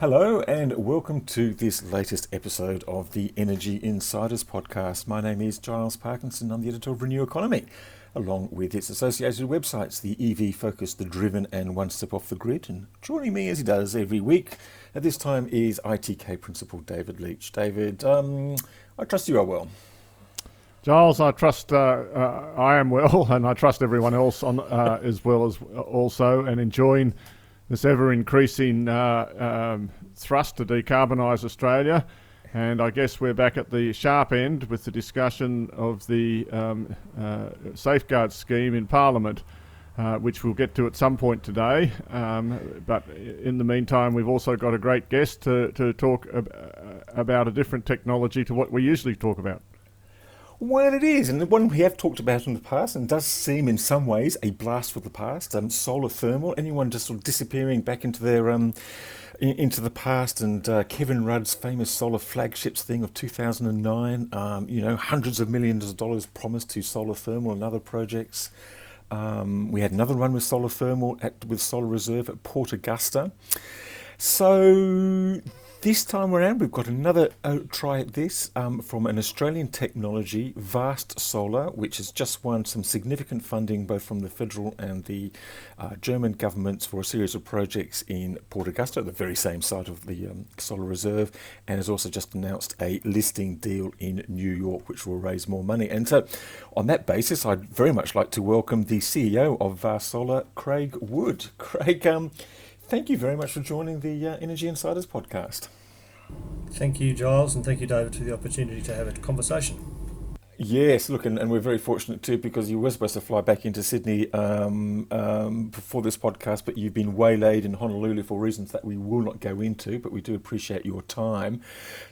Hello, and welcome to this latest episode of the Energy Insiders podcast. My name is Giles Parkinson. I'm the editor of Renew Economy, along with its associated websites, the EV Focus, The Driven, and One Step Off the Grid. And joining me, as he does every week at this time, is ITK Principal David Leitch. David, um, I trust you are well. Giles, I trust uh, uh, I am well, and I trust everyone else on uh, as well as also, and enjoying this ever increasing uh, um, thrust to decarbonise Australia. And I guess we're back at the sharp end with the discussion of the um, uh, safeguard scheme in Parliament, uh, which we'll get to at some point today. Um, but in the meantime, we've also got a great guest to, to talk ab- uh, about a different technology to what we usually talk about. Well, it is, and the one we have talked about in the past, and does seem in some ways a blast for the past. Um, solar thermal, anyone just sort of disappearing back into their um, in, into the past, and uh, Kevin Rudd's famous solar flagships thing of 2009. Um, you know, hundreds of millions of dollars promised to solar thermal and other projects. Um, we had another run with solar thermal at, with Solar Reserve at Port Augusta. So this time around, we've got another uh, try at this um, from an Australian technology, Vast Solar, which has just won some significant funding both from the federal and the uh, German governments for a series of projects in Port Augusta, the very same site of the um, Solar Reserve, and has also just announced a listing deal in New York, which will raise more money. And so, on that basis, I'd very much like to welcome the CEO of Vast Solar, Craig Wood. Craig, um, thank you very much for joining the uh, Energy Insiders podcast. Thank you, Giles, and thank you, David, for the opportunity to have a conversation. Yes, look, and, and we're very fortunate too because you were supposed to fly back into Sydney um, um, for this podcast, but you've been waylaid in Honolulu for reasons that we will not go into, but we do appreciate your time.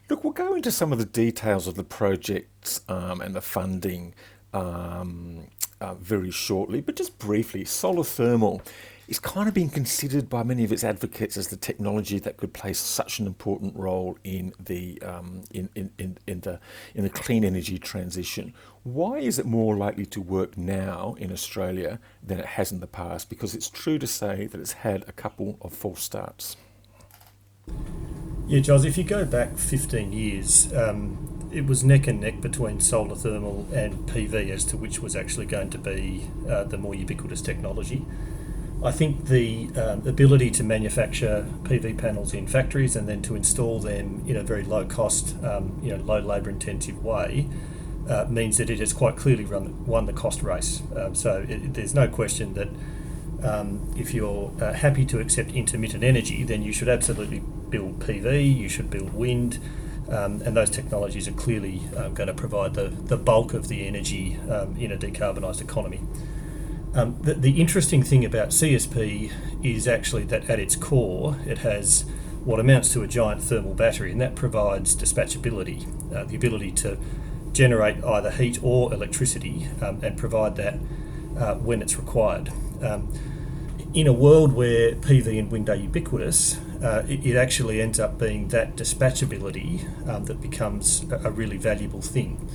Look, we'll go into some of the details of the projects um, and the funding um, uh, very shortly, but just briefly, solar thermal is kind of being considered by many of its advocates as the technology that could play such an important role in the um, in, in, in, in, the in the clean energy transition. Why is it more likely to work now in Australia than it has in the past? Because it's true to say that it's had a couple of false starts. Yeah, Giles, if you go back 15 years, um, it was neck and neck between solar thermal and PV as to which was actually going to be uh, the more ubiquitous technology. I think the um, ability to manufacture PV panels in factories and then to install them in a very low cost, um, you know, low labour intensive way uh, means that it has quite clearly run, won the cost race. Um, so it, there's no question that um, if you're uh, happy to accept intermittent energy, then you should absolutely build PV, you should build wind. Um, and those technologies are clearly um, going to provide the, the bulk of the energy um, in a decarbonised economy. Um, the, the, interesting thing about CSP is actually that at its core, it has what amounts to a giant thermal battery, and that provides dispatchability, uh, the ability to generate either heat or electricity um, and provide that uh, when it's required. Um, in a world where PV and wind are ubiquitous, uh, it, it, actually ends up being that dispatchability um, that becomes a, a really valuable thing.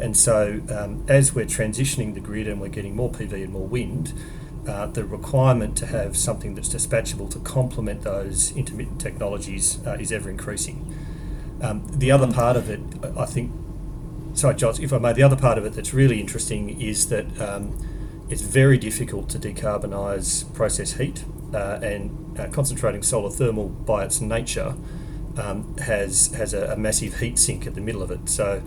And so, um, as we're transitioning the grid and we're getting more PV and more wind, uh, the requirement to have something that's dispatchable to complement those intermittent technologies uh, is ever increasing. Um, the other part of it, I think, sorry, Josh, if I may, the other part of it that's really interesting is that um, it's very difficult to decarbonise process heat, uh, and uh, concentrating solar thermal by its nature um, has has a, a massive heat sink at the middle of it. So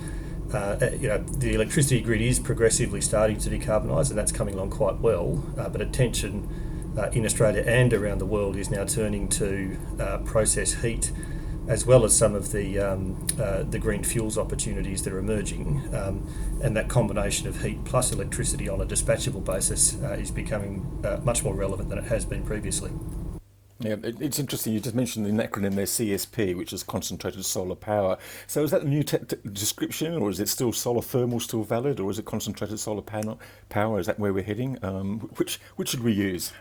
uh, uh, you know, the electricity grid is progressively starting to decarbonise, and that's coming along quite well. Uh, but attention uh, in Australia and around the world is now turning to uh, process heat, as well as some of the um, uh, the green fuels opportunities that are emerging. Um, and that combination of heat plus electricity on a dispatchable basis is becoming much more relevant than it has been previously. Yeah, it's interesting. You just mentioned the acronym there, CSP, which is concentrated solar power. So is that a new te- description, or is it still solar thermal still valid, or is it concentrated solar panel power? Is that where we're heading? Um, which which should we use?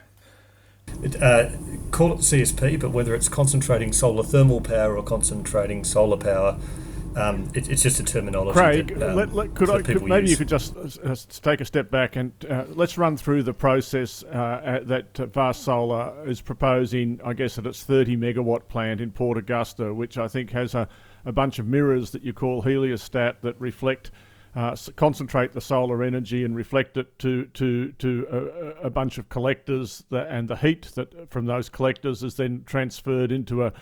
It, uh, call it CSP, but whether it's concentrating solar thermal power or concentrating solar power, um, it, it's just a terminology. Craig, that, um, let, let, could I, could, maybe use. you could just uh, take a step back and uh, let's run through the process uh, that Vast Solar is proposing. I guess at its 30 megawatt plant in Port Augusta, which I think has a, a bunch of mirrors that you call heliostat that reflect. Uh, concentrate the solar energy and reflect it to to to a, a bunch of collectors, that, and the heat that from those collectors is then transferred into a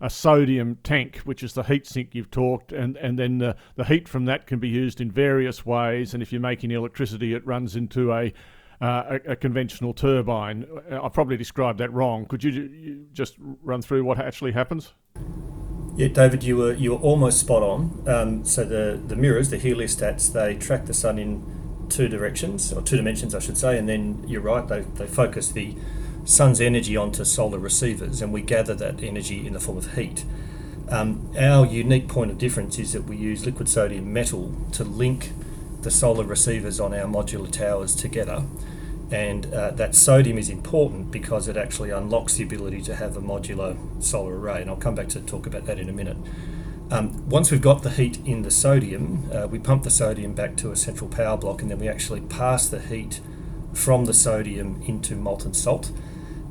a sodium tank, which is the heat sink you've talked, and, and then the, the heat from that can be used in various ways. And if you're making electricity, it runs into a, uh, a, a, conventional turbine. I probably described that wrong. Could you, you, just run through what actually happens? Yeah, David, you were you were almost spot on. Um, so the the mirrors, the heliostats, they track the sun in two directions or two dimensions, I should say, and then you're right. They they focus the sun's energy onto solar receivers, and we gather that energy in the form of heat. Um, our unique point of difference is that we use liquid sodium metal to link the solar receivers on our modular towers together. And uh, that sodium is important because it actually unlocks the ability to have a modular solar array. And I'll come back to talk about that in a minute. Um, once we've got the heat in the sodium, uh, we pump the sodium back to a central power block and then we actually pass the heat from the sodium into molten salt.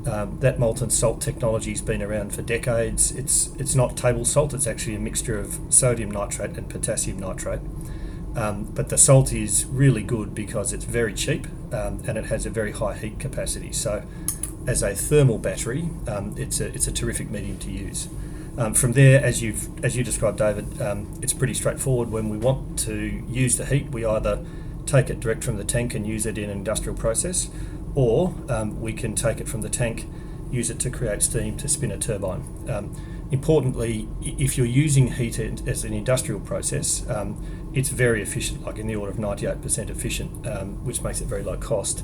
Um, that molten salt technology has been around for decades. It's it's not table salt. It's actually a mixture of sodium nitrate and potassium nitrate. Um, but the salt is really good because it's very cheap um, and it has a very high heat capacity. So, as a thermal battery, um, it's a it's a terrific medium to use. Um, from there, as you've as you described, David, um, it's pretty straightforward. When we want to use the heat, we either take it direct from the tank and use it in an industrial process, or um, we can take it from the tank, use it to create steam to spin a turbine. Um, importantly, if you're using heat as an industrial process, um, it's very efficient, like in the order of 98% efficient, um, which makes it very low cost.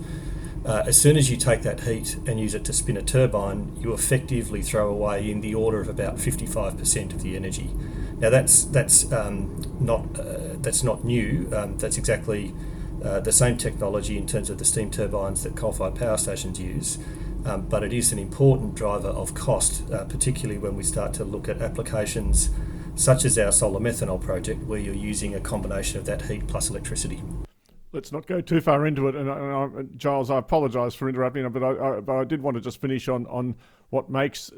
Uh, as soon as you take that heat and use it to spin a turbine, you effectively throw away in the order of about 55% of the energy. Now that's that's um, not uh, that's not new. Um, that's exactly uh, the same technology in terms of the steam turbines that coal-fired power stations use, um, but it is an important driver of cost, uh, particularly when we start to look at applications such as our solar methanol project, where you're using a combination of that heat plus electricity. Let's not go too far into it. And, and Giles, I apologise for interrupting, but I, but I did want to just finish on on what makes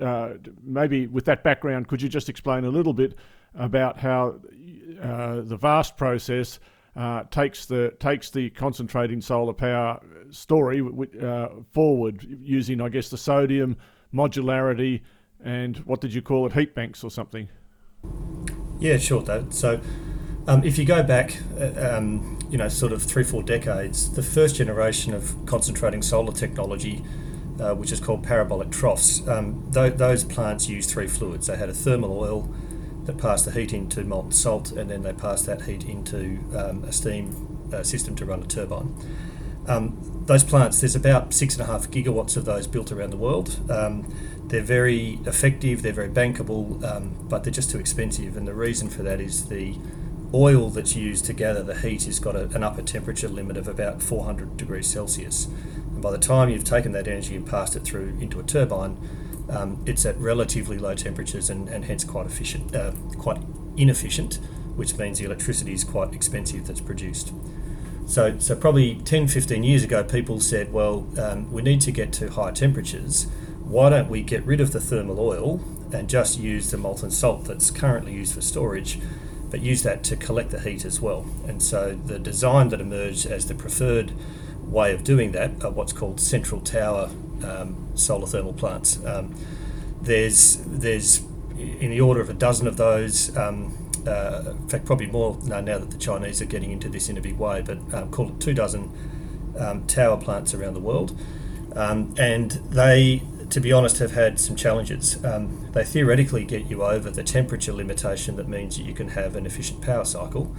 uh, maybe with that background. Could you just explain a little bit about how uh, the vast process uh, takes the takes the concentrating solar power story uh, forward using, I guess, the sodium modularity and what did you call it, heat banks or something? Yeah, sure, David. So. Um, if you go back, uh, um, you know, sort of three, four decades, the first generation of concentrating solar technology, uh, which is called parabolic troughs, um, th- those plants used three fluids. They had a thermal oil, that pass the heat into molten salt, and then they pass that heat into um, a steam uh, system to run a turbine. Um, those plants, there's about six and a half gigawatts of those built around the world. Um, they're very effective, they're very bankable, um, but they're just too expensive. And the reason for that is the oil that's used to gather the heat has got a, an upper temperature limit of about 400 degrees Celsius. And by the time you've taken that energy and passed it through into a turbine, um, it's at relatively low temperatures and, and hence quite efficient, uh, quite inefficient, which means the electricity is quite expensive that's produced. So, so probably 10, 15 years ago, people said, well, um, we need to get to higher temperatures. Why don't we get rid of the thermal oil and just use the molten salt that's currently used for storage, but use that to collect the heat as well? And so the design that emerged as the preferred way of doing that are what's called central tower um, solar thermal plants. Um, there's there's in the order of a dozen of those. Um, uh, in fact, probably more now, now, that the Chinese are getting into this in a big way, but um, call it two dozen um, tower plants around the world. Um, and they, to be honest, have had some challenges. they theoretically get you over the temperature limitation that means that you can have an efficient power cycle.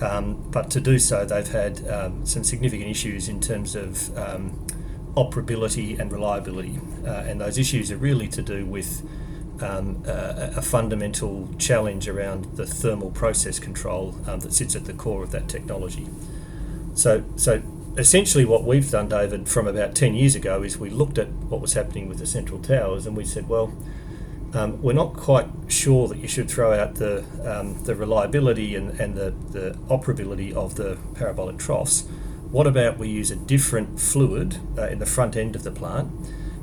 Um, but to do so, they've had um, some significant issues in terms of um, operability and reliability. Uh, and those issues are really to do with um, a, a, fundamental challenge around the thermal process control um, that sits at the core of that technology. So, so essentially, what we've done, David, from about 10 years ago is we looked at what was happening with the central towers and we said, well, um, we're not quite sure that you should throw out the, um, the reliability and, and the, the operability of the parabolic troughs. What about we use a different fluid uh, in the front end of the plant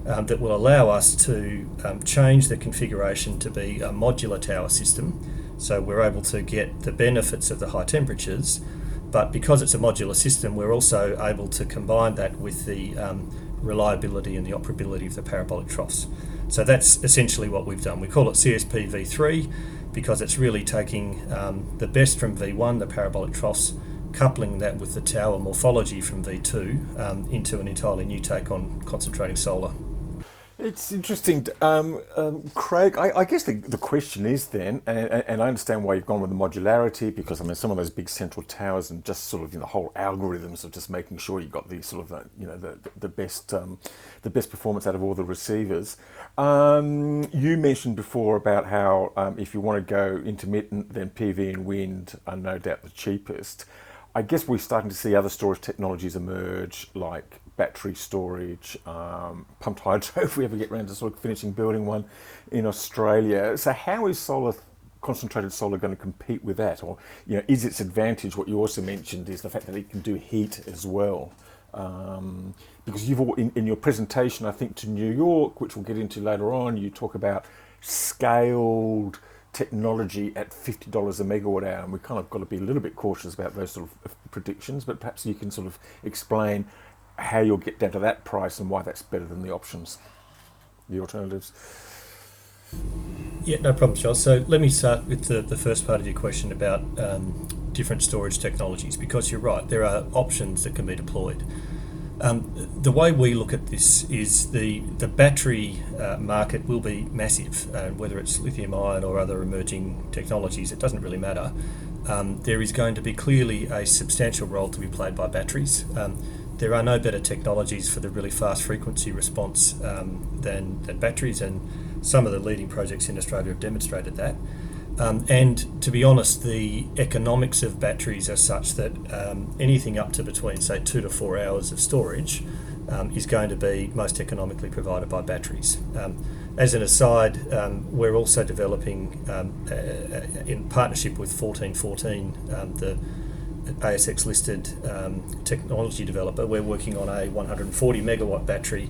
um, that will allow us to um, change the configuration to be a modular tower system? So we're able to get the benefits of the high temperatures, but because it's a modular system, we're also able to combine that with the um, reliability and the operability of the parabolic troughs. So that's essentially what we've done. We call it CSP V3 because it's really taking um, the best from V1, the parabolic troughs, coupling that with the tower morphology from V2 um, into an entirely new take on concentrating solar. It's interesting, um, um, Craig. I, I, guess the, the question is then, and, and, I understand why you've gone with the modularity because I mean some of those big central towers and just sort of you know, the whole algorithms of just making sure you have got the sort of the, you know the the best um, the best performance out of all the receivers. Um, you mentioned before about how um, if you want to go intermittent, then PV and wind are no doubt the cheapest. I guess we're starting to see other storage technologies emerge, like battery storage, um, pumped hydro, if we ever get around to sort of finishing building one in Australia. So, how is solar, concentrated solar, going to compete with that? Or, you know, is its advantage, what you also mentioned, is the fact that it can do heat as well? Um, because you've all, in, in your presentation, I think to New York, which we'll get into later on, you talk about scaled technology at $50 a megawatt hour, and we kind of got to be a little bit cautious about those sort of predictions, but perhaps you can sort of explain how you'll get down to that price and why that's better than the options, the alternatives. Yeah, no problem, Giles. So let me start with the, the first part of your question about um, different storage technologies, because you're right, there are options that can be deployed. Um, the way we look at this is the the battery uh, market will be massive, uh, whether it's lithium ion or other emerging technologies. It doesn't really matter. Um, there is going to be clearly a substantial role to be played by batteries. Um, there are no better technologies for the really fast frequency response um, than, than batteries, and some of the leading projects in Australia have demonstrated that. Um, and to be honest, the economics of batteries are such that um, anything up to between, say, two to four hours of storage um, is going to be most economically provided by batteries. Um, as an aside, um, we're also developing, uh, in partnership with 1414, the ASX listed technology developer, we're working on a 140 megawatt battery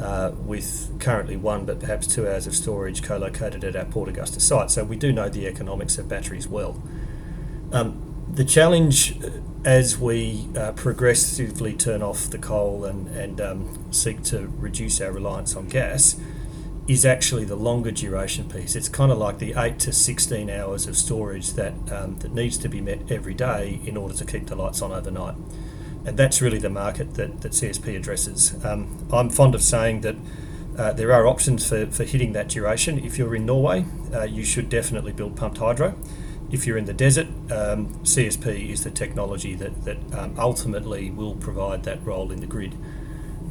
uh, with currently one but perhaps two hours of storage co-located at our Port Augusta site. So we do know the economics of batteries well. Um, the challenge uh, as we uh, progressively turn off the coal and, and um, seek to reduce our reliance on gas is actually the longer duration piece. It's kind of like the 8 to 16 hours of storage that, um, that needs to be met every day in order to keep the lights on overnight and that's really the market that, that CSP addresses. Um, I'm fond of saying that uh, there are options for, for hitting that duration. If you're in Norway, uh, you should definitely build pumped hydro. If you're in the desert, um, CSP is the technology that, that um, ultimately will provide that role in the grid.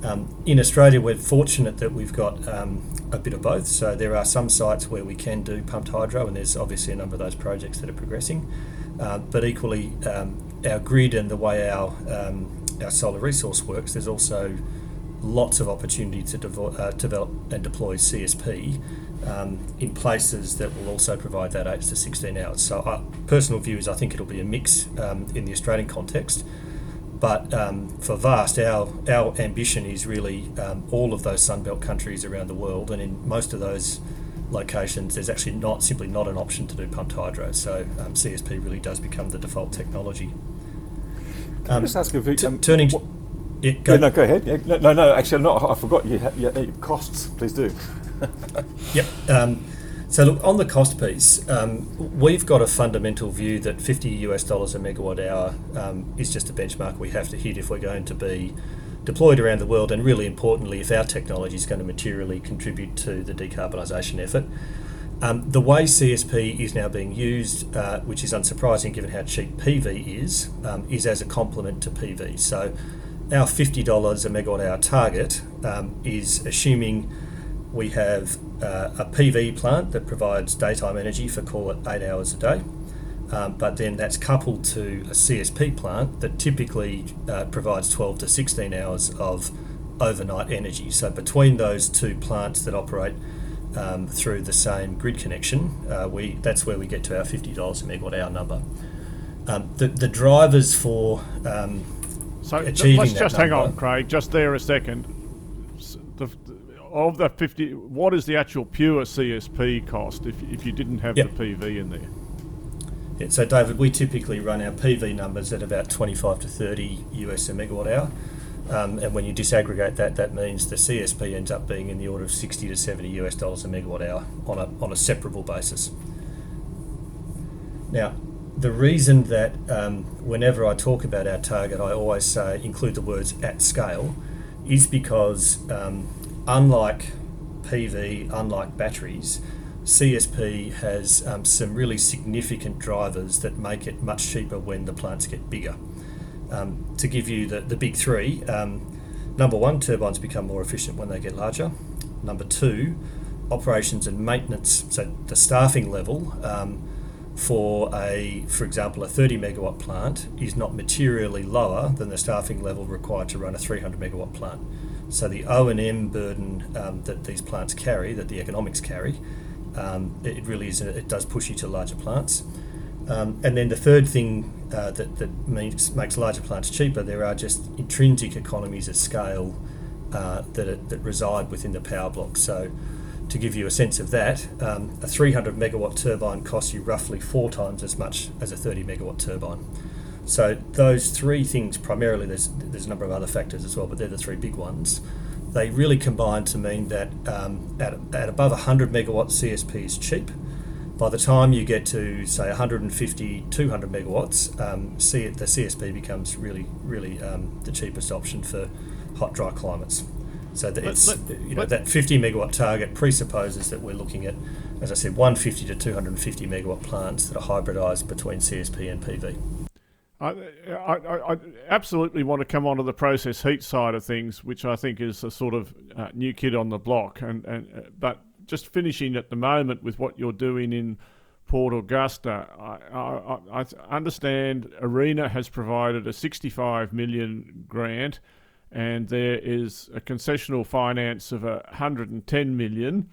Um, in Australia, we're fortunate that we've got um, a bit of both. So there are some sites where we can do pumped hydro, and there's obviously a number of those projects that are progressing. Uh, but equally, um, our grid and the way our um, our solar resource works, there's also lots of opportunity to devo- uh, develop and deploy CSP um, in places that will also provide that 8 to 16 hours. So, our personal view is I think it'll be a mix um, in the Australian context. But um, for VAST, our, our ambition is really um, all of those Sunbelt countries around the world, and in most of those locations, there's actually not simply not an option to do pumped hydro. So um, CSP really does become the default technology. Can um, I just ask you, t- um, turning. What, yeah, go. yeah, no, go ahead. Yeah, no, no, no, actually, not. I forgot. You, yeah, costs. Please do. yep. Um, so look on the cost piece, um, we've got a fundamental view that 50 US dollars a megawatt hour um, is just a benchmark we have to hit if we're going to be deployed around the world, and really importantly, if our technology is going to materially contribute to the decarbonisation effort. Um, the way CSP is now being used, uh, which is unsurprising given how cheap PV is, um, is as a complement to PV. So our $50 a megawatt hour target um, is assuming we have uh, a PV plant that provides daytime energy for call it eight hours a day. Um, but then that's coupled to a CSP plant that typically uh, provides 12 to 16 hours of overnight energy. So between those two plants that operate um, through the same grid connection, uh, we that's where we get to our $50 a megawatt hour number. Um, the, the drivers for um, So achieving let's that just hang on, Craig, just there a second. The, of the 50, what is the actual pure CSP cost if, if you didn't have Yep. the PV in there? Yeah, so David, we typically run our PV numbers at about 25 to 30 US a megawatt hour. Um, and when you disaggregate that, that means the CSP ends up being in the order of 60 to 70 US dollars a megawatt hour on a, on a separable basis. Now, the reason that um, whenever I talk about our target, I always say include the words at scale is because um, unlike PV, unlike batteries, CSP has um, some really significant drivers that make it much cheaper when the plants get bigger. Um, to give you the, the big three, um, number one, turbines become more efficient when they get larger. Number two, operations and maintenance, so the staffing level um, for a, for example, a 30 megawatt plant is not materially lower than the staffing level required to run a 300 megawatt plant. So the O and M burden um, that these plants carry, that the economics carry, um, it really is. It does push you to larger plants. Um, and then the third thing uh, that, that makes, makes larger plants cheaper, there are just intrinsic economies of scale uh, that, are, that reside within the power block. So, to give you a sense of that, um, a 300 megawatt turbine costs you roughly four times as much as a 30 megawatt turbine. So, those three things primarily, there's, there's a number of other factors as well, but they're the three big ones. They really combine to mean that um, at, at above 100 megawatt CSP is cheap. By the time you get to say 150 200 megawatts um, C- the csp becomes really really um, the cheapest option for hot dry climates. So that it's let- you know let- that 50 megawatt target presupposes that we're looking at as i said 150 to 250 megawatt plants that are hybridized between csp and pv I, I, I absolutely want to come onto the process heat side of things, which I think is a sort of uh, new kid on the block. And, and uh, but just finishing at the moment with what you're doing in Port Augusta, I, I, I I understand ARENA has provided a 65 million grant, and there is a concessional finance of a 110 million.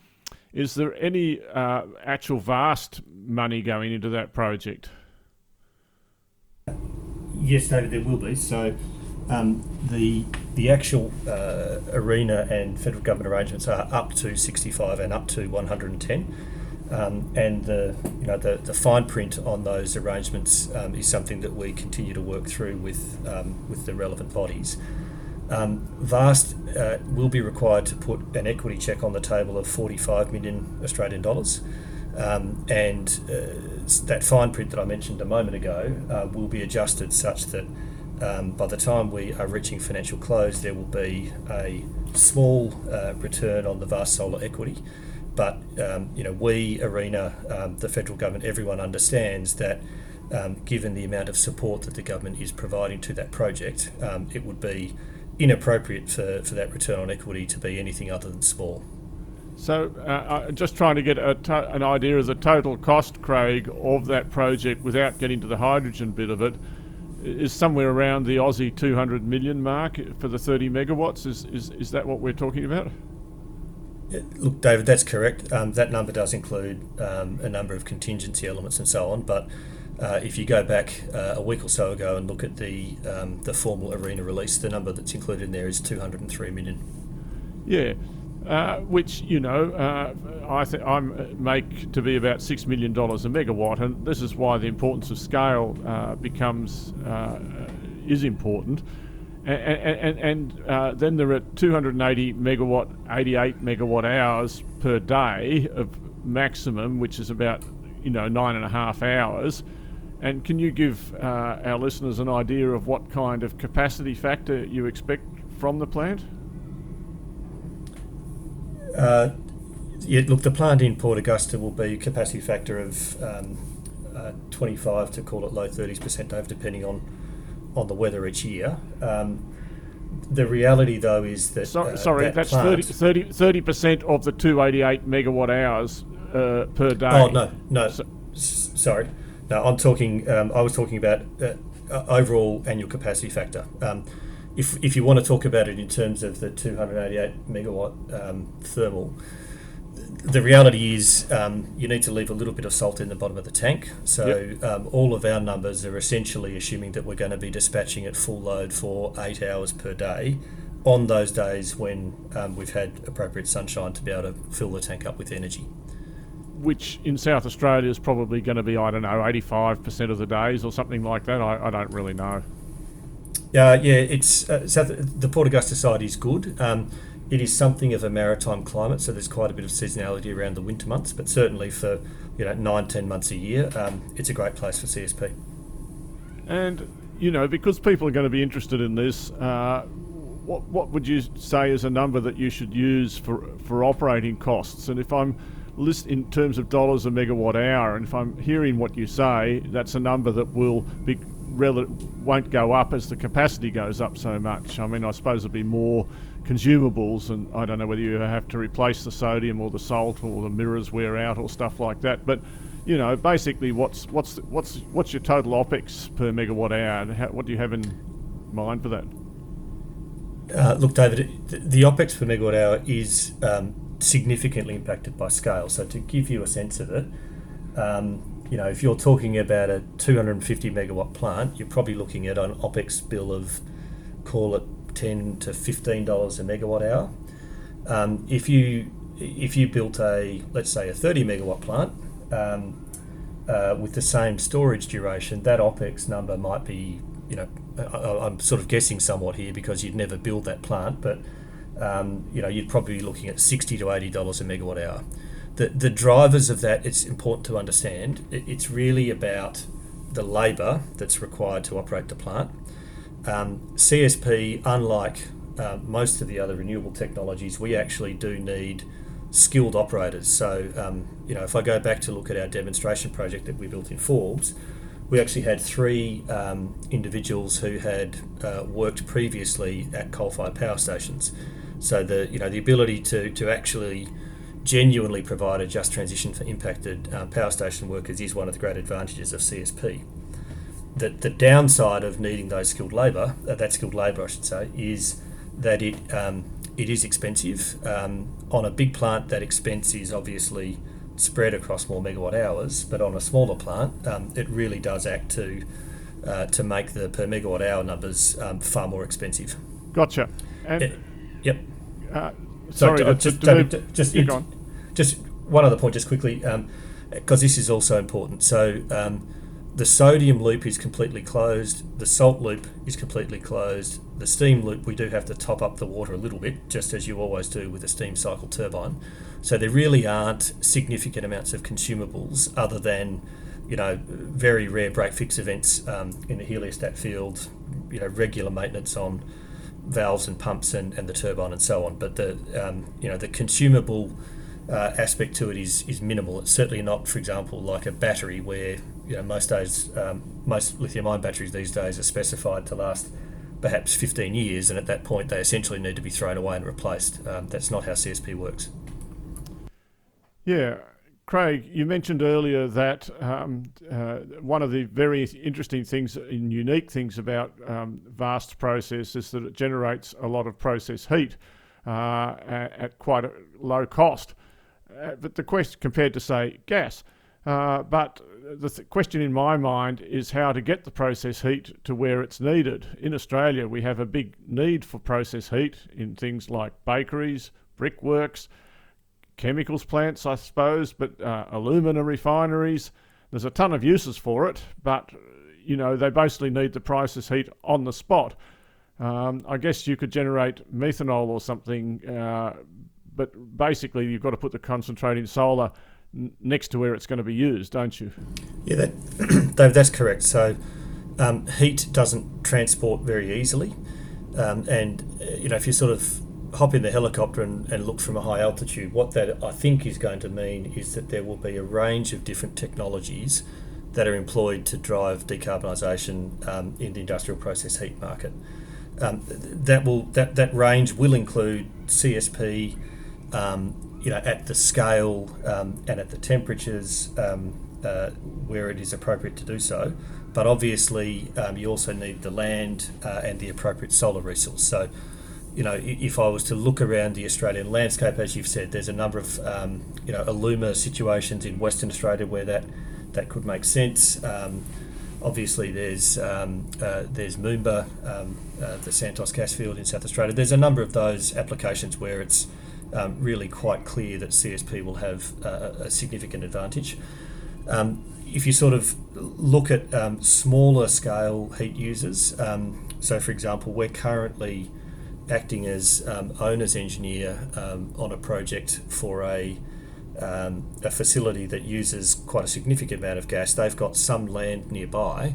Is there any uh, actual vast money going into that project? Yes, David, there will be. So, um, the the actual uh, ARENA and federal government arrangements are up to 65 and up to 110. Um, and the you know the, the fine print on those arrangements um, is something that we continue to work through with um, with the relevant bodies. Um, Vast uh, will be required to put an equity check on the table of 45 million Australian dollars. Um, and uh, that fine print that I mentioned a moment ago uh, will be adjusted such that um, by the time we are reaching financial close, there will be a small uh, return on the vast solar equity. But um, you know, we, ARENA, um, the federal government, everyone understands that um, given the amount of support that the government is providing to that project, um, it would be inappropriate for, for that return on equity to be anything other than small. So, uh, uh, just trying to get a to- an idea of the total cost, Craig, of that project without getting to the hydrogen bit of it, is somewhere around the Aussie 200 million mark for the 30 megawatts. Is, is, is that what we're talking about? Yeah, Look, David, that's correct. Um, that number does include um, a number of contingency elements and so on. But uh, if you go back uh, a week or so ago and look at the um, the formal ARENA release, the number that's included in there is 203 million. Yeah. Uh, which you know, uh, I I make to be about six million dollars a megawatt, and this is why the importance of scale uh, becomes uh, is important. And, and, and uh, then there are 280 megawatt, 88 megawatt hours per day of maximum, which is about you know nine and a half hours. And can you give uh, our listeners an idea of what kind of capacity factor you expect from the plant? Uh, yeah, look, the plant in Port Augusta will be a capacity factor of um, uh, 25 to call it low 30s percent, Dave, depending on on the weather each year. Um, the reality, though, is that So, uh, sorry, that that's plant- 30 percent of the 288 megawatt hours uh, per day. Oh no, no, So- S- sorry, no. I'm talking. Um, I was talking about uh, uh, overall annual capacity factor. If if you want to talk about it in terms of the 288 megawatt um, thermal, the reality is um, you need to leave a little bit of salt in the bottom of the tank. So um, all of our numbers are essentially assuming that we're going to be dispatching at full load for eight hours per day on those days when um, we've had appropriate sunshine to be able to fill the tank up with energy. which in South Australia is probably going to be, I don't know, 85% of the days or something like that. I, I don't really know. Yeah, yeah, it's uh, South, the Port Augusta side is good. Um, it is something of a maritime climate, so there's quite a bit of seasonality around the winter months. But certainly for you know nine, ten months a year, um, it's a great place for CSP. And, you know, because people are going to be interested in this, uh, what, what would you say is a number that you should use for, for operating costs? And if I'm list in terms of dollars a megawatt hour, and if I'm hearing what you say, that's a number that will be rel- won't go up as the capacity goes up so much. I mean, I suppose there'll be more consumables, and I don't know whether you have to replace the sodium or the salt or the mirrors wear out or stuff like that. But you know, basically, what's what's what's what's your total opex per megawatt hour, how, what do you have in mind for that? Uh, look, David, the, the OPEX per megawatt hour is um, significantly impacted by scale. So to give you a sense of it, um, you know, if you're talking about a 250 megawatt plant, you're probably looking at an OPEX bill of, call it 10 to 15 dollars a megawatt hour. Um, if you if you built a let's say a 30 megawatt plant um, uh, with the same storage duration, that OPEX number might be, you know, I, I'm sort of guessing somewhat here because you'd never build that plant, but um, you know, you'd probably be looking at 60 to 80 dollars a megawatt hour. The the drivers of that, it's important to understand. It, it's really about the labour that's required to operate the plant. Um, CSP, unlike uh, most of the other renewable technologies, we actually do need skilled operators. So, um, you know, if I go back to look at our demonstration project that we built in Forbes, we actually had three um, individuals who had uh, worked previously at coal-fired power stations. So the you know the ability to to actually genuinely provide a just transition for impacted uh, power station workers is one of the great advantages of CSP. The, the downside of needing those skilled labour, uh, that skilled labour I should say, is that it um, it is expensive. Um, on a big plant, that expense is obviously spread across more megawatt hours, but on a smaller plant, um, it really does act to uh, to make the per megawatt hour numbers um, far more expensive. Gotcha. And Yep. uh, Sorry, uh, to, just, to David, move- ju- just, just one other point, just quickly, because this is also important. So, um, the sodium loop is completely closed, the salt loop is completely closed, the steam loop, we do have to top up the water a little bit, just as you always do with a steam cycle turbine. So, there really aren't significant amounts of consumables other than you know, very rare break fix events um, in the heliostat field, you know, regular maintenance on valves and pumps and, and the turbine and so on. But the um, you know the consumable uh, aspect to it is is minimal. It's certainly not, for example, like a battery where you know most days um, most lithium-ion batteries these days are specified to last perhaps 15 years, and at that point they essentially need to be thrown away and replaced. Um, that's not how CSP works. Yeah. Craig, you mentioned earlier that um, uh, one of the very interesting things and unique things about um, vast process is that it generates a lot of process heat uh, at, at quite a low cost. Uh, but the question compared to say gas, uh, but the th- question in my mind is how to get the process heat to where it's needed. In Australia, we have a big need for process heat in things like bakeries, brickworks, chemicals plants, I suppose, but uh, alumina refineries. There's a ton of uses for it, but you know they basically need the process heat on the spot. Um, I guess you could generate methanol or something, uh, but basically you've got to put the concentrating solar next to where it's going to be used, don't you? Yeah, that, Dave, that's correct. So, um, heat doesn't transport very easily, um, and uh, you know if you sort of hop in the helicopter and, and look from a high altitude, what that I think is going to mean is that there will be a range of different technologies that are employed to drive decarbonisation um, in the industrial process heat market. um, that will that, that range will include CSP, um, you know, at the scale um, and at the temperatures um, uh, where it is appropriate to do so. But obviously, um, you also need the land uh, and the appropriate solar resource. So, you know, if I was to look around the Australian landscape, as you've said, there's a number of um, you know Aluma situations in Western Australia where that that could make sense. Obviously, there's um, uh, there's Moomba, um, uh, the Santos gas field in South Australia. There's a number of those applications where it's um, really quite clear that CSP will have uh, a significant advantage. Um, if you sort of look at um, smaller scale heat users, um, so for example, we're currently acting as owner's engineer on a project for a um, a facility that uses quite a significant amount of gas. They've got some land nearby,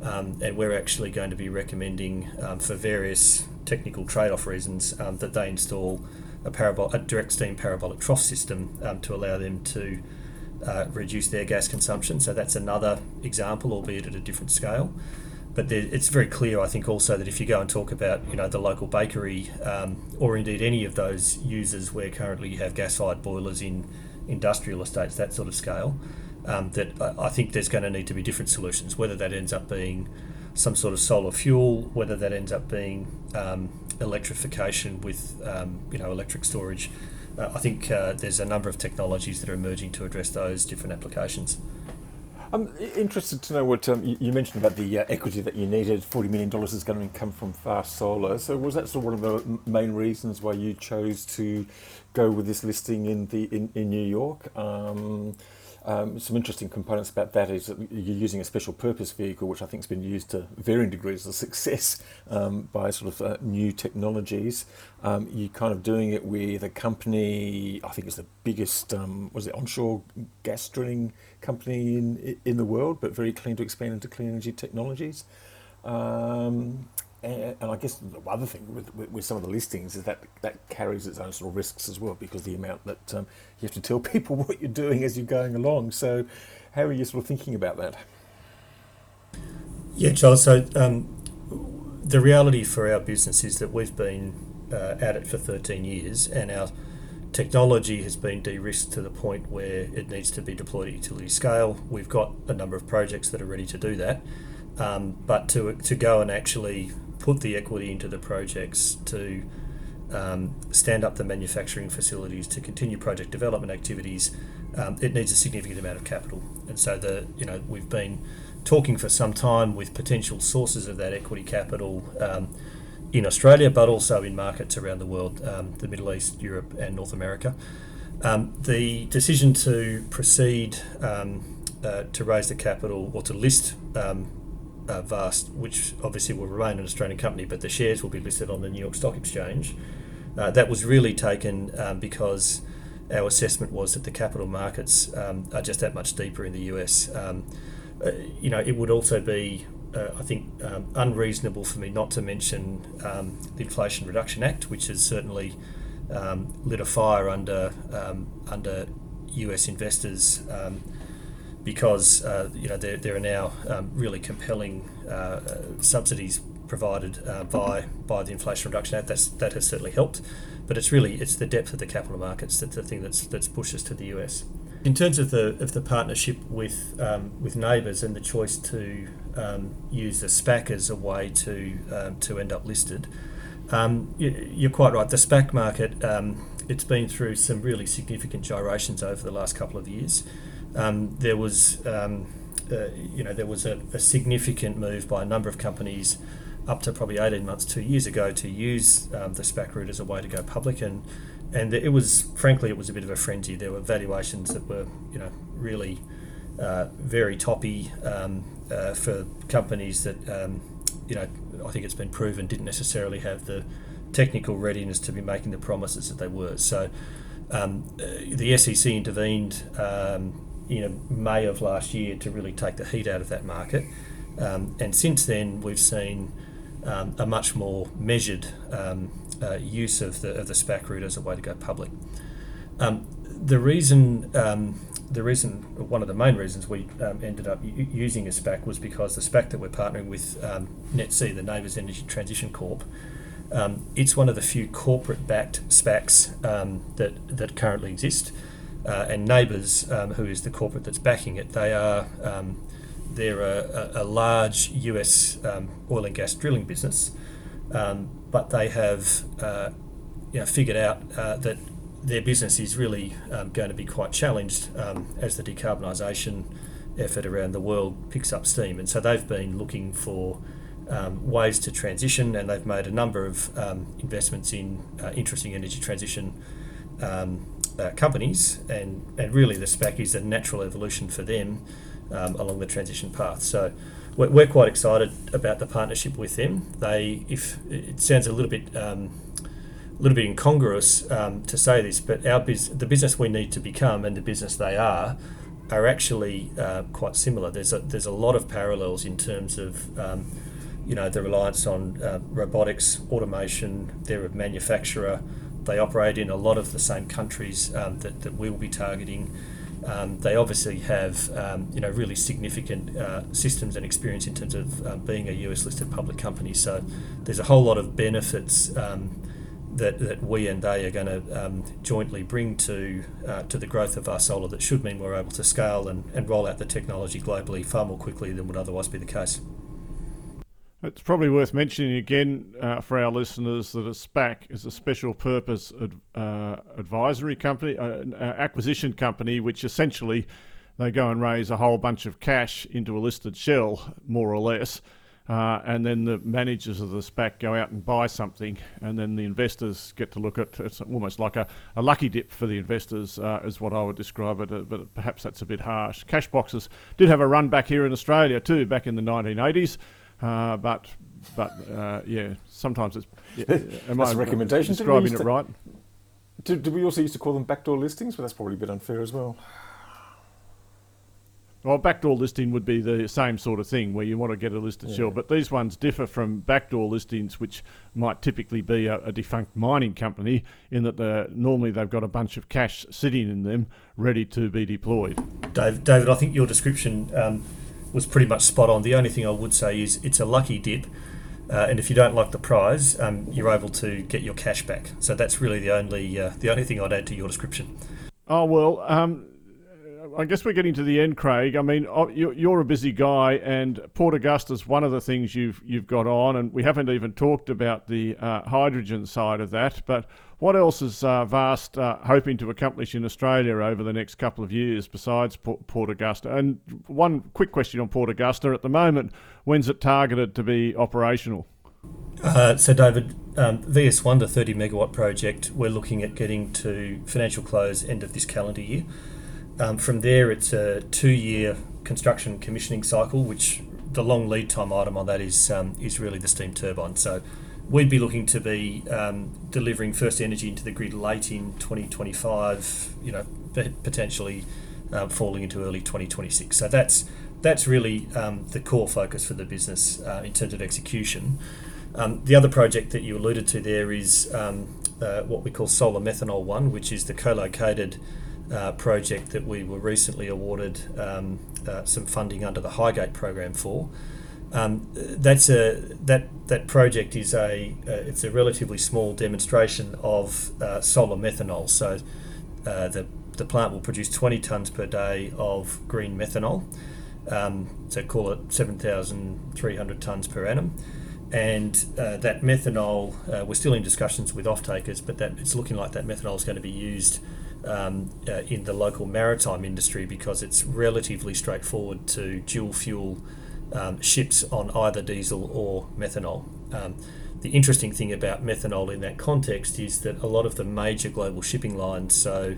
um, and we're actually going to be recommending um, for various technical trade-off reasons um, that they install a, parabol- a direct steam parabolic trough system um, to allow them to uh, reduce their gas consumption. So that's another example, albeit at a different scale. But there, it's very clear, I think, also that if you go and talk about, you know, the local bakery, um, or indeed any of those users where currently you have gas-fired boilers in industrial estates, that sort of scale, um, that I think there's going to need to be different solutions, whether that ends up being some sort of solar fuel, whether that ends up being um, electrification with um, you know electric storage. Uh, I think uh, there's a number of technologies that are emerging to address those different applications. I'm interested to know what um, you, mentioned about the uh, equity that you needed. Forty million dollars is going to come from Vast Solar. So was that sort of one of the main reasons why you chose to go with this listing in the in, in New York? Um, um, some interesting components about that is that you're using a special purpose vehicle, which I think has been used to varying degrees of success um, by sort of uh, new technologies. Um, you're kind of doing it with a company, I think it's the biggest, um, was it onshore gas drilling company in in the world, but very keen to expand into clean energy technologies. Um, and, I guess the other thing with, with, with, some of the listings is that that carries its own sort of risks as well because the amount that um, you have to tell people what you're doing as you're going along. So, how are you sort of thinking about that? Yeah, Giles. So, um, the reality for our business is that we've been uh, at it for 13 years and our technology has been de risked to the point where it needs to be deployed at utility scale. We've got a number of projects that are ready to do that. Um, but to, to go and actually put the equity into the projects to um, stand up the manufacturing facilities to continue project development activities, um, it needs a significant amount of capital. And so the you know we've been talking for some time with potential sources of that equity capital um, in Australia, but also in markets around the world, um, the Middle East, Europe, and North America. Um, the decision to proceed um, uh, to raise the capital or to list uh, Vast, which obviously will remain an Australian company, but the shares will be listed on the New York Stock Exchange. Uh, that was really taken um, because our assessment was that the capital markets um, are just that much deeper in the US. Um, uh, you know, it would also be, uh, I think, um, unreasonable for me not to mention um, the Inflation Reduction Act, which has certainly um, lit a fire under under US investors because uh, you know there, there are now um, really compelling uh, subsidies provided uh, by by the Inflation Reduction Act. That's that has certainly helped, but it's really it's the depth of the capital markets that's the thing that's that's pushed us to the US. In terms of the of the partnership with um, with Nabors and the choice to um, use the SPAC as a way to um, to end up listed, um, you, are quite right. The SPAC market um, it's been through some really significant gyrations over the last couple of years. Um, there was, um, uh, you know, there was a, a, significant move by a number of companies up to probably 18 months, two years ago, to use um, the SPAC route as a way to go public, and and it was, frankly, it was a bit of a frenzy. There were valuations that were, you know, really uh, very toppy um, uh, for companies that, um, you know, I think it's been proven didn't necessarily have the technical readiness to be making the promises that they were. So. Um, uh, the SEC intervened um, in May of last year to really take the heat out of that market. Um, and since then, we've seen um, a much more measured um, uh, use of the, of the SPAC route as a way to go public. Um, the reason um, the reason, one of the main reasons we um, ended up u- using a SPAC was because the SPAC that we're partnering with NETC, the Nabors Energy Transition Corp, it's one of the few corporate-backed SPACs that that currently exist. Uh, and Nabors, um, who is the corporate that's backing it, they are um, they're a, a, large US oil and gas drilling business, but they have uh, you know, figured out uh, that their business is really um, going to be quite challenged um, as the decarbonisation effort around the world picks up steam. And so they've been looking for um, ways to transition, and they've made a number of um, investments in uh, interesting energy transition um, uh, companies. And, and really, the SPAC is a natural evolution for them um, along the transition path. So we're, we're, quite excited about the partnership with them. They, if it sounds a little bit a little bit incongruous um, to say this, but our biz- the business we need to become and the business they are are actually uh, quite similar. There's a there's a lot of parallels in terms of um, you know the reliance on uh, robotics, automation. They're a manufacturer. They operate in a lot of the same countries um, that, that we'll be targeting. Um, they obviously have um, you know really significant uh, systems and experience in terms of uh, being a US listed public company. So there's a whole lot of benefits um, that, that we and they are going to jointly bring to uh, to the growth of our solar. that should mean we're able to scale and, and roll out the technology globally far more quickly than would otherwise be the case. It's probably worth mentioning again uh, for our listeners that a SPAC is a special purpose ad, uh, advisory company, uh, an acquisition company, which essentially they go and raise a whole bunch of cash into a listed shell, more or less uh, and then the managers of the SPAC go out and buy something, and then the investors get to look at it's almost like a, a lucky dip for the investors, uh, is what I would describe it, uh, but perhaps that's a bit harsh. Cash boxes did have a run back here in Australia too, back in the 1980s, uh, but but uh, yeah, sometimes it's. Yeah, am that's I a recommendation. Describing it right? Do, do we also used to call them backdoor listings? But that's probably a bit unfair as well. Well, backdoor listing would be the same sort of thing where you want to get a listed yeah. shell, but these ones differ from backdoor listings, which might typically be a, a defunct mining company, in that normally they've got a bunch of cash sitting in them ready to be deployed. Dave, David, I think your description um, was pretty much spot on. The only thing I would say is it's a lucky dip. Uh, and if you don't like the prize, um, you're able to get your cash back. So that's really the only uh, the only thing I'd add to your description. Oh well, um, I guess we're getting to the end, Craig. I mean, oh, you're a busy guy, and Port Augusta is one of the things you've you've got on, and we haven't even talked about the uh, hydrogen side of that. But what else is uh, Vast uh, hoping to accomplish in Australia over the next couple of years besides Port, Augusta? And one quick question on Port Augusta at the moment: when's it targeted to be operational? Uh, so, David, um, VS1, the 30 megawatt project, we're looking at getting to financial close end of this calendar year. Um, from there, it's a two-year construction commissioning cycle, which the long lead time item on that is um, is really the steam turbine. So we'd be looking to be um, delivering first energy into the grid late in 2025. You know, potentially um, falling into early 2026. So that's that's really um, the core focus for the business uh, in terms of execution. Um, the other project that you alluded to there is uh, what we call Solar Methanol One, which is the co-located uh, project that we were recently awarded um, uh, some funding under the HyGATE program for. Um, that's a that that project is a uh, it's a relatively small demonstration of uh, solar methanol. So uh, the the plant will produce 20 tonnes per day of green methanol. Um, so call it 7,300 tonnes per annum. And uh, that methanol, we're still in discussions with off takers, but that it's looking like that methanol is going to be used um, uh, in the local maritime industry because it's relatively straightforward to dual fuel um, ships on either diesel or methanol. Um, the interesting thing about methanol in that context is that a lot of the major global shipping lines, so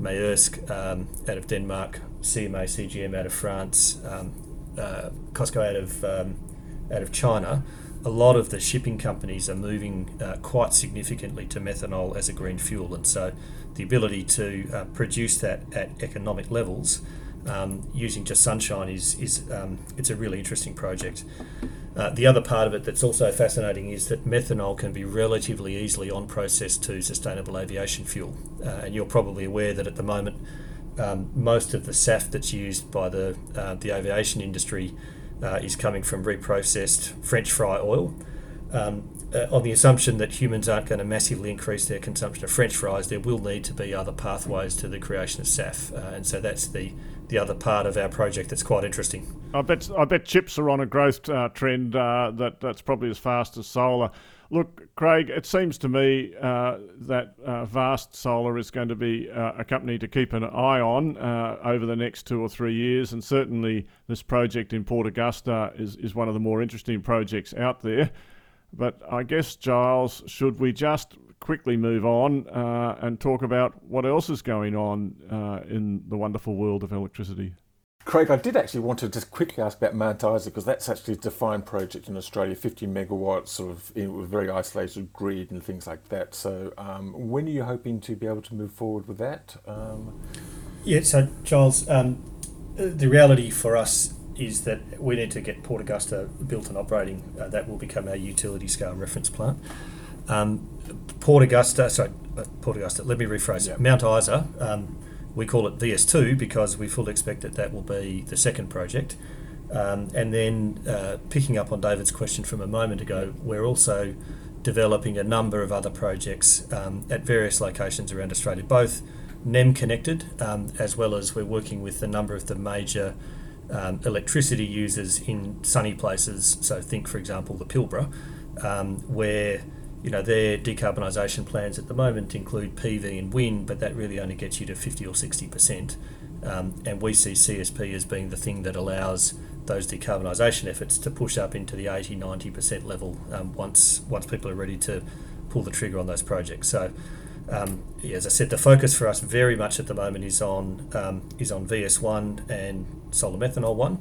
Maersk um, out of Denmark, CMA CGM out of France, um, uh, COSCO out of um, out of China, a lot of the shipping companies are moving uh, quite significantly to methanol as a green fuel, and so the ability to uh, produce that at economic levels um, using just sunshine is is um, it's a really interesting project. Uh, the other part of it that's also fascinating is that methanol can be relatively easily on processed to sustainable aviation fuel, uh, and you're probably aware that at the moment um, most of the SAF that's used by the uh, the aviation industry uh, is coming from reprocessed French fry oil. Um, uh, on the assumption that humans aren't going to massively increase their consumption of French fries, there will need to be other pathways to the creation of SAF, uh, and so that's the the other part of our project that's quite interesting. I bet I bet chips are on a growth uh, trend uh, that that's probably as fast as solar. Look, Craig, it seems to me uh, that uh, Vast Solar is going to be uh, a company to keep an eye on uh, over the next two or three years, and certainly this project in Port Augusta is, is one of the more interesting projects out there. But I guess, Giles, should we just quickly move on uh, and talk about what else is going on uh, in the wonderful world of electricity? Craig, I did actually want to just quickly ask about Mount Isa because that's actually a defined project in Australia, 50 megawatts, sort of in, with very isolated grid and things like that. So, um, when are you hoping to be able to move forward with that? Um, yeah, so Giles, um, the reality for us is that we need to get Port Augusta built and operating. Uh, that will become our utility scale reference plant. Um, Port Augusta, sorry, uh, Port Augusta. Let me rephrase. Yeah. Mount Isa. Um, we call it VS2 because we fully expect that that will be the second project. Um, and then uh, picking up on David's question from a moment ago, we're also developing a number of other projects um, at various locations around Australia, both NEM connected, um, as well as we're working with a number of the major um, electricity users in sunny places. So think, for example, the Pilbara, um, where you know their decarbonisation plans at the moment include PV and wind, but that really only gets you to 50 or 60 percent. Um, and we see CSP as being the thing that allows those decarbonisation efforts to push up into the 80 90 percent level um, once once people are ready to pull the trigger on those projects. So. Um, yeah, as I said, the focus for us very much at the moment is on um, is on VS1 and solar methanol one,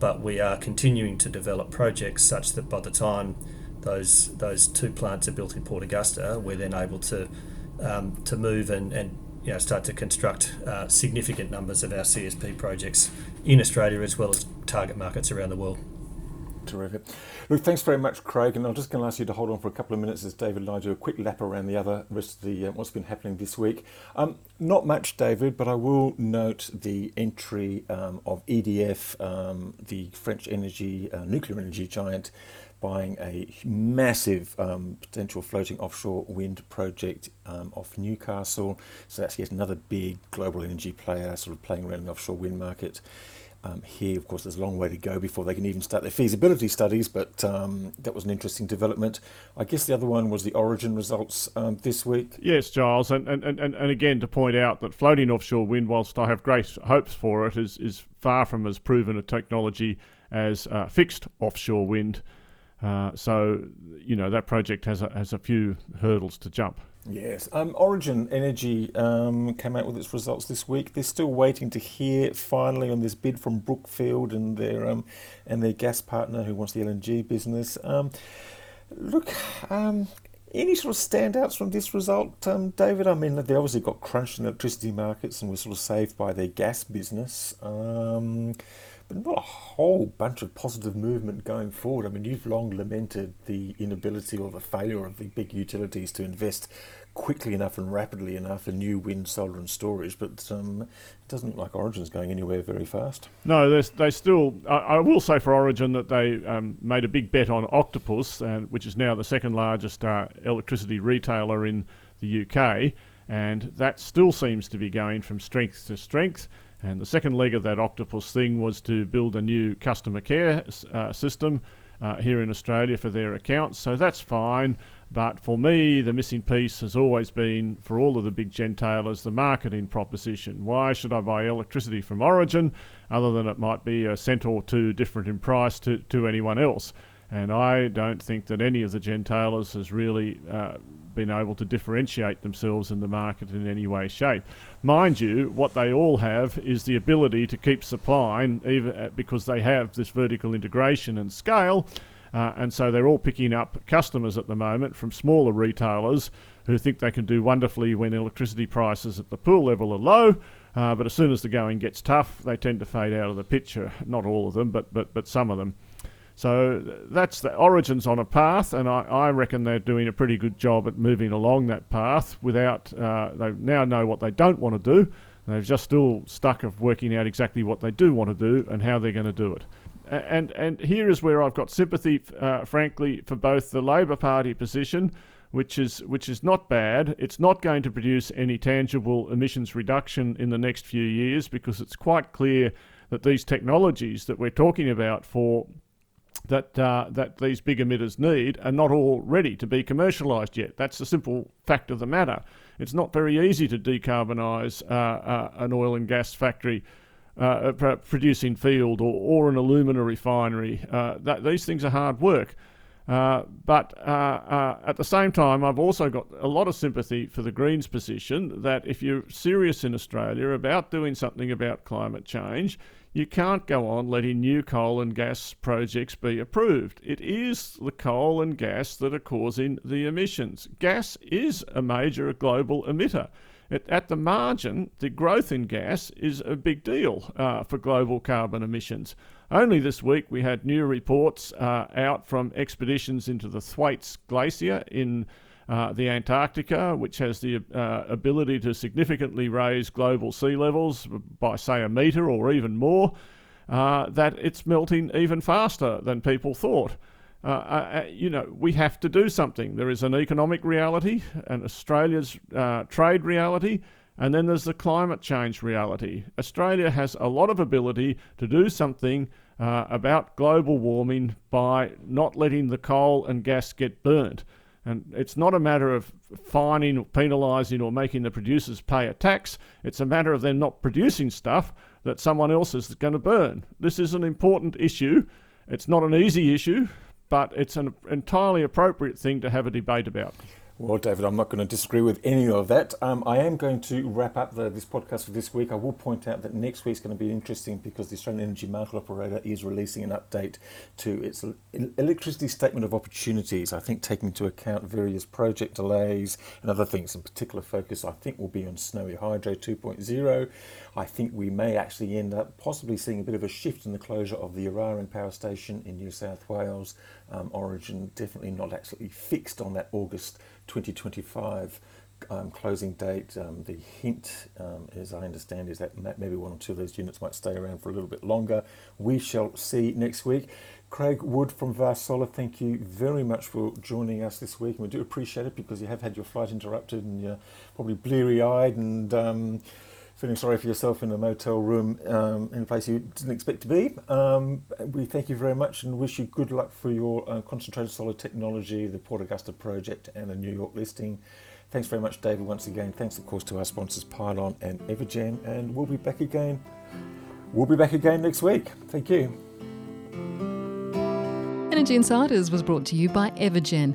but we are continuing to develop projects such that by the time those those two plants are built in Port Augusta, we're then able to um, to move and, and you know start to construct uh, significant numbers of our CSP projects in Australia as well as target markets around the world. Terrific. Look, thanks very much, Craig. And I'm just going to ask you to hold on for a couple of minutes as David and I do a quick lap around the other rest of the uh, what's been happening this week. Um, not much, David, but I will note the entry um, of EDF, um, the French energy uh, nuclear energy giant, buying a massive um, potential floating offshore wind project um, off Newcastle. So that's yet another big global energy player, sort of playing around the offshore wind market. Um, here, of course, there's a long way to go before they can even start their feasibility studies, but um, that was an interesting development. I guess the other one was the Origin results um, this week. Yes, Giles, and, and, and, and again to point out that floating offshore wind, whilst I have great hopes for it, is, is far from as proven a technology as uh, fixed offshore wind. Uh, so, you know, that project has a, has a few hurdles to jump. Yes. Um, Origin Energy um, came out with its results this week. They're still waiting to hear finally on this bid from Brookfield and their um, and their gas partner who wants the LNG business. Um, look, um, any sort of standouts from this result, um, David? I mean, they obviously got crunched in electricity markets and were sort of saved by their gas business. A whole bunch of positive movement going forward. I mean, you've long lamented the inability or the failure of the big utilities to invest quickly enough and rapidly enough in new wind, solar, and storage, but um, it doesn't look like Origin's going anywhere very fast. No, they still. I, I, will say for Origin that they um, made a big bet on Octopus, uh, which is now the second largest uh, electricity retailer in the UK, and that still seems to be going from strength to strength. And the second leg of that octopus thing was to build a new customer care uh, system uh, here in Australia for their accounts. So that's fine. But for me, the missing piece has always been, for all of the big gentailers, the marketing proposition. Why should I buy electricity from Origin other than it might be a cent or two different in price to, to anyone else? And I don't think that any of the gentailers has really uh, been able to differentiate themselves in the market in any way, shape. Mind you, what they all have is the ability to keep supplying, even uh, because they have this vertical integration and scale. Uh, and so they're all picking up customers at the moment from smaller retailers who think they can do wonderfully when electricity prices at the pool level are low. Uh, but as soon as the going gets tough, they tend to fade out of the picture. Not all of them, but but but some of them. So that's the origins on a path, and I, I, reckon they're doing a pretty good job at moving along that path without, uh, they now know what they don't want to do. They're just still stuck of working out exactly what they do want to do and how they're going to do it. And and here is where I've got sympathy, uh, frankly, for both the Labor Party position, which is which is not bad. It's not going to produce any tangible emissions reduction in the next few years because it's quite clear that these technologies that we're talking about for that uh, that these big emitters need are not all ready to be commercialised yet. That's the simple fact of the matter. It's not very easy to decarbonise uh, uh, an oil and gas factory uh, producing field or, or an alumina refinery. Uh, that, these things are hard work. Uh, but uh, uh, at the same time, I've also got a lot of sympathy for the Greens' position that if you're serious in Australia about doing something about climate change, you can't go on letting new coal and gas projects be approved. It is the coal and gas that are causing the emissions. Gas is a major global emitter. It, at the margin, the growth in gas is a big deal uh, for global carbon emissions. Only this week we had new reports uh, out from expeditions into the Thwaites Glacier in uh, the Antarctica, which has the uh, ability to significantly raise global sea levels by, say, a metre or even more, uh, that it's melting even faster than people thought. Uh, uh, you know, we have to do something. There is an economic reality, and Australia's trade reality, and then there's the climate change reality. Australia has a lot of ability to do something about global warming by not letting the coal and gas get burnt. And it's not a matter of fining, penalising, or making the producers pay a tax. It's a matter of them not producing stuff that someone else is going to burn. This is an important issue. It's not an easy issue, but it's an entirely appropriate thing to have a debate about. Well, David, I'm not going to disagree with any of that. Um, I am going to wrap up the, this podcast for this week. I will point out that next week's going to be interesting because the Australian Energy Market Operator is releasing an update to its electricity statement of opportunities. I think taking into account various project delays and other things. In particular, focus I think will be on Snowy Hydro 2.0. I think we may actually end up possibly seeing a bit of a shift in the closure of the Eraring Power Station in New South Wales. Um, Origin definitely not actually fixed on that August 2025 um, closing date. Um, the hint, um, as I understand, is that maybe one or two of those units might stay around for a little bit longer. We shall see next week. Craig Wood from Vast Solar, thank you very much for joining us this week. And we do appreciate it because you have had your flight interrupted and you're probably bleary eyed and um, feeling sorry for yourself in a motel room um, in a place you didn't expect to be. Um, we thank you very much and wish you good luck for your uh, concentrated solar technology, the Port Augusta project, and the New York listing. Thanks very much, David, once again. Thanks, of course, to our sponsors, Pylon and Evergen, and we'll be back again. We'll be back again next week. Thank you. Energy Insiders was brought to you by Evergen